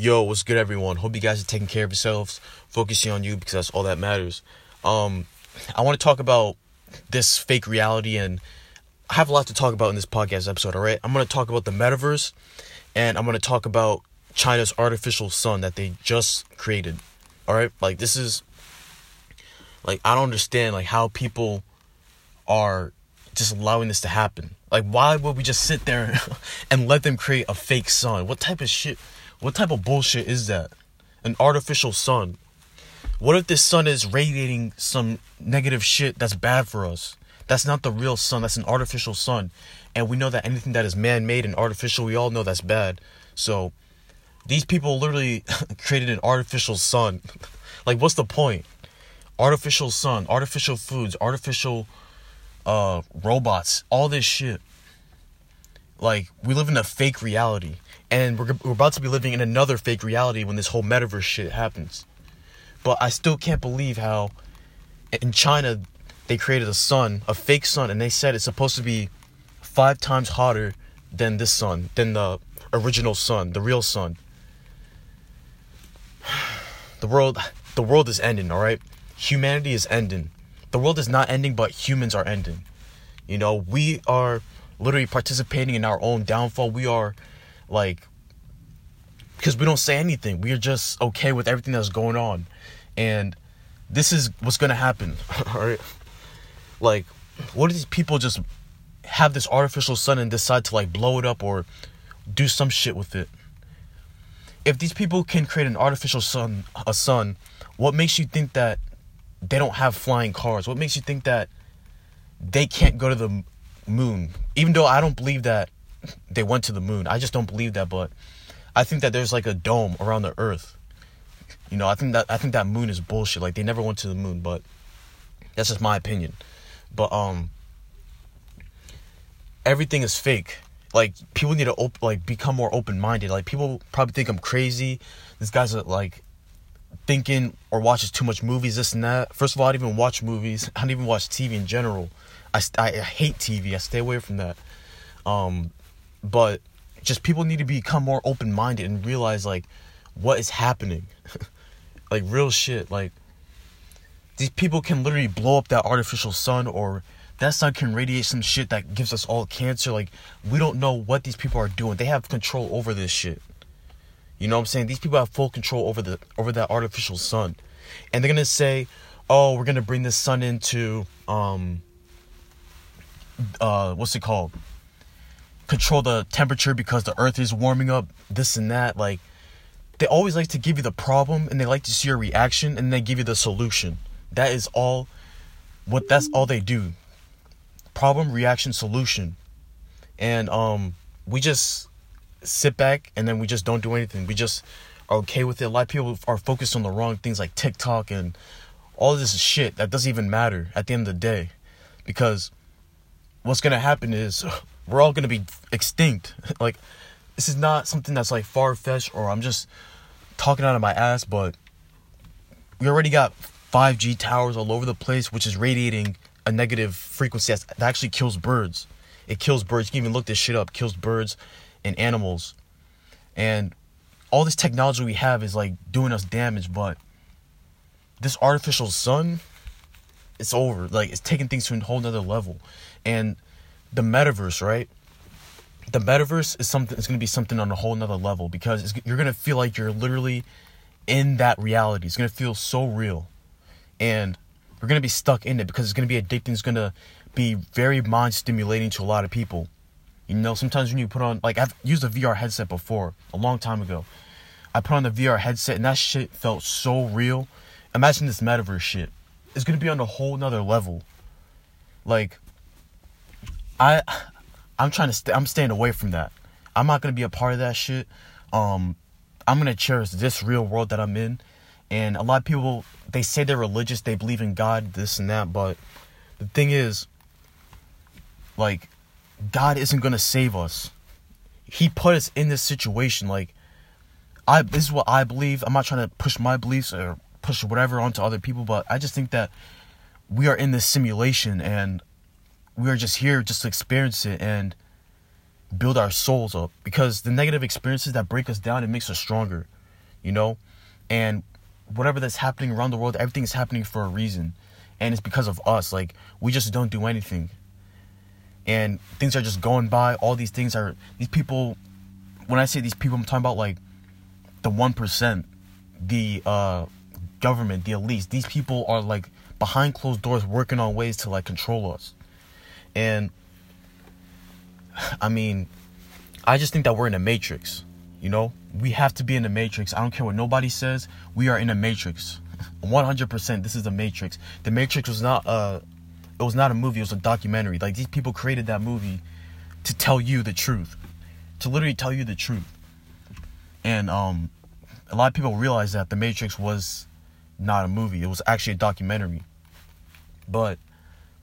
Yo, what's good, everyone? Hope you guys are taking care of yourselves, focusing on you because that's all that matters. Um, I want to talk about this fake reality, and I have a lot to talk about in this podcast episode. All right, I'm going to talk about the metaverse, and I'm going to talk about China's artificial sun that they just created. All right, like this is like I don't understand like how people are just allowing this to happen. Like, why would we just sit there and let them create a fake sun? What type of shit? What type of bullshit is that? An artificial sun. What if this sun is radiating some negative shit that's bad for us? That's not the real sun, that's an artificial sun. And we know that anything that is man made and artificial, we all know that's bad. So, these people literally created an artificial sun. like, what's the point? Artificial sun, artificial foods, artificial uh, robots, all this shit. Like, we live in a fake reality and we're, we're about to be living in another fake reality when this whole metaverse shit happens. But I still can't believe how in China they created a sun, a fake sun, and they said it's supposed to be five times hotter than this sun, than the original sun, the real sun. The world, the world is ending. All right, humanity is ending. The world is not ending, but humans are ending. You know, we are literally participating in our own downfall. We are like because we don't say anything. We are just okay with everything that's going on. And this is what's going to happen. All right. Like what if these people just have this artificial sun and decide to like blow it up or do some shit with it? If these people can create an artificial sun, a sun, what makes you think that they don't have flying cars? What makes you think that they can't go to the moon? Even though I don't believe that they went to the moon. I just don't believe that, but I think that there's like a dome around the earth. You know, I think that I think that moon is bullshit. Like they never went to the moon, but that's just my opinion. But um everything is fake. Like people need to op- like become more open-minded. Like people probably think I'm crazy. This guy's like thinking or watches too much movies this and that. First of all, I don't even watch movies. I don't even watch TV in general. I, I hate TV. I stay away from that. Um but just people need to become more open minded and realize like what is happening. like real shit. Like these people can literally blow up that artificial sun or that sun can radiate some shit that gives us all cancer. Like we don't know what these people are doing. They have control over this shit. You know what I'm saying? These people have full control over the over that artificial sun. And they're gonna say, Oh, we're gonna bring this sun into um uh what's it called? control the temperature because the earth is warming up, this and that. Like, they always like to give you the problem and they like to see your reaction and they give you the solution. That is all what that's all they do. Problem, reaction, solution. And um we just sit back and then we just don't do anything. We just are okay with it. A lot of people are focused on the wrong things like TikTok and all this shit that doesn't even matter at the end of the day. Because what's gonna happen is we're all gonna be extinct. like, this is not something that's like far fetched or I'm just talking out of my ass, but we already got 5G towers all over the place, which is radiating a negative frequency that actually kills birds. It kills birds. You can even look this shit up. Kills birds and animals. And all this technology we have is like doing us damage, but this artificial sun, it's over. Like it's taking things to a whole nother level. And the metaverse, right? The metaverse is something. It's to be something on a whole nother level because you're to feel like you're literally in that reality. It's to feel so real, and we're to be stuck in it because it's to be addicting. It's to be very mind stimulating to a lot of people. You know, sometimes when you put on like I've used a VR headset before a long time ago. I put on the VR headset and that shit felt so real. Imagine this metaverse shit. It's gonna be on a whole nother level. Like I I'm trying to stay I'm staying away from that. I'm not gonna be a part of that shit. Um I'm gonna cherish this real world that I'm in. And a lot of people they say they're religious, they believe in God, this and that, but the thing is, like, God isn't gonna save us. He put us in this situation. Like, I this is what I believe. I'm not trying to push my beliefs or push whatever onto other people, but I just think that we are in this simulation and we are just here just to experience it and build our souls up because the negative experiences that break us down it makes us stronger you know? And whatever that's happening around the world, everything is happening for a reason. And it's because of us. Like, we just don't do anything. And things are just going by. All these things are, these people, when I say these people, I'm talking about like the 1%, the uh, government, the elites. These people are like behind closed doors working on ways to like control us. And I mean, I just think that we're in a matrix. You know, we have to be in the matrix. I don't care what nobody says. We are in a matrix. 100% this is the matrix. The matrix was not a it was not a movie, it was a documentary. Like these people created that movie to tell you the truth. To literally tell you the truth. And um a lot of people realize that the matrix was not a movie. It was actually a documentary. But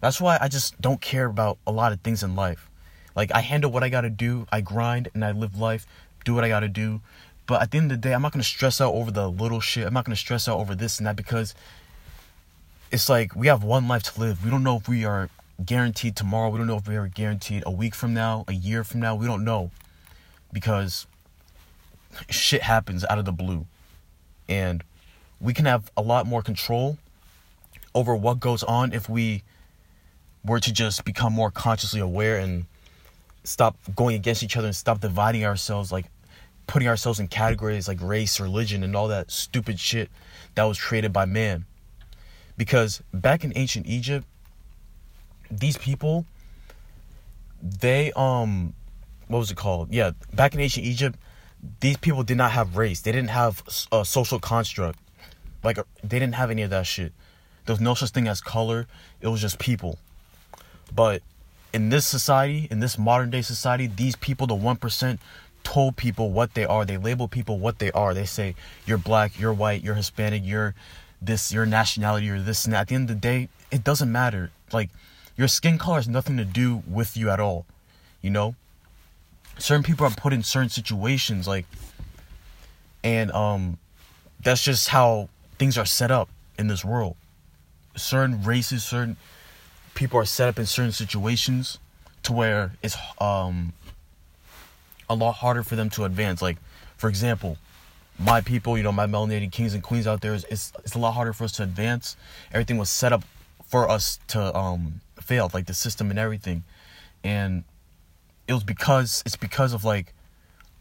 that's why I just don't care about a lot of things in life. Like I handle what I gotta do, I grind and I live life, do what I gotta do. But at the end of the day, I'm not gonna stress out over the little shit. I'm not gonna stress out over this and that because it's like we have one life to live. We don't know if we are guaranteed tomorrow. We don't know if we are guaranteed a week from now, a year from now. We don't know because shit happens out of the blue. And we can have a lot more control over what goes on if we were to just become more consciously aware and stop going against each other and stop dividing ourselves like putting ourselves in categories like race religion and all that stupid shit that was created by man. Because back in ancient egypt these people they um what was it called? Yeah back in ancient egypt these people did not have race. They didn't have a social construct like they didn't have any of that shit there was no such thing as color it was just people but in this society, in this modern day society, these people, the 1%, told people what they are. They label people what they are. They say, you're black, you're white, you're Hispanic, you're this, your nationality, or this and. At the end of the day, it doesn't matter. Like, your skin color has nothing to do with you at all. You know? Certain people are put in certain situations, like, and, um, that's just how things are set up in this world. Certain races, certain people are set up in certain situations to where it's um a lot harder for them to advance. Like, for example, my people, you know, my melanated kings and queens out there, it's, it's a lot harder for us to advance. Everything was set up for us to um fail, like the system and everything. And it was because it's because of like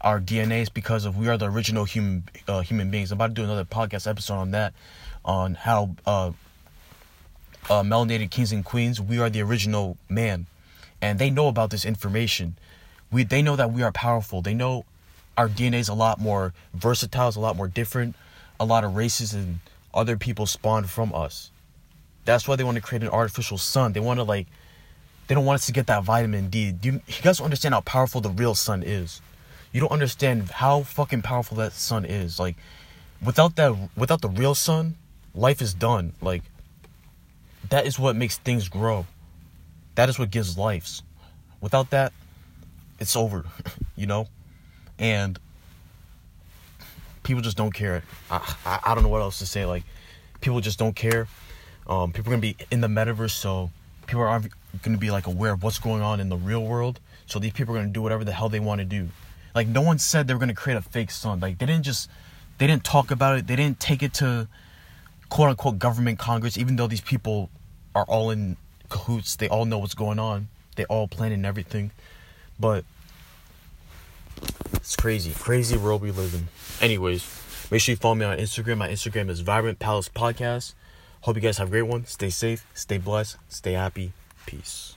our DNA. is because of we are the original human uh, human beings. I'm about to do another podcast episode on that, on how uh, uh, melanated kings and queens, we are the original man, and they know about this information. We they know that we are powerful. They know our DNA is a lot more versatile, it's a lot more different. A lot of races and other people spawned from us. That's why they want to create an artificial sun. They want to like, they don't want us to get that vitamin D. You, you guys understand how powerful the real sun is. You don't understand how fucking powerful that sun is. Like, without that, without the real sun, life is done. Like, that is what makes things grow. That is what gives lives. Without that, it's over, you know? And people just don't care. I, I, I, don't know what else to say. Like, people just don't care. Um, people are going to be in the metaverse, so people are going to be, like, aware of what's going on in the real world. So these people are going to do whatever the hell they want to do. Like, no one said they were going to create a fake sun. Like, they didn't just, they didn't talk about it. They didn't take it to quote unquote government Congress, even though these people are all in cahoots. They all know what's going on. They all planning everything. But it's crazy. Crazy world we live in. Anyways, make sure you follow me on Instagram. My Instagram is Vibrant Palace Podcast. Hope you guys have a great one. Stay safe, stay blessed, stay happy. Peace.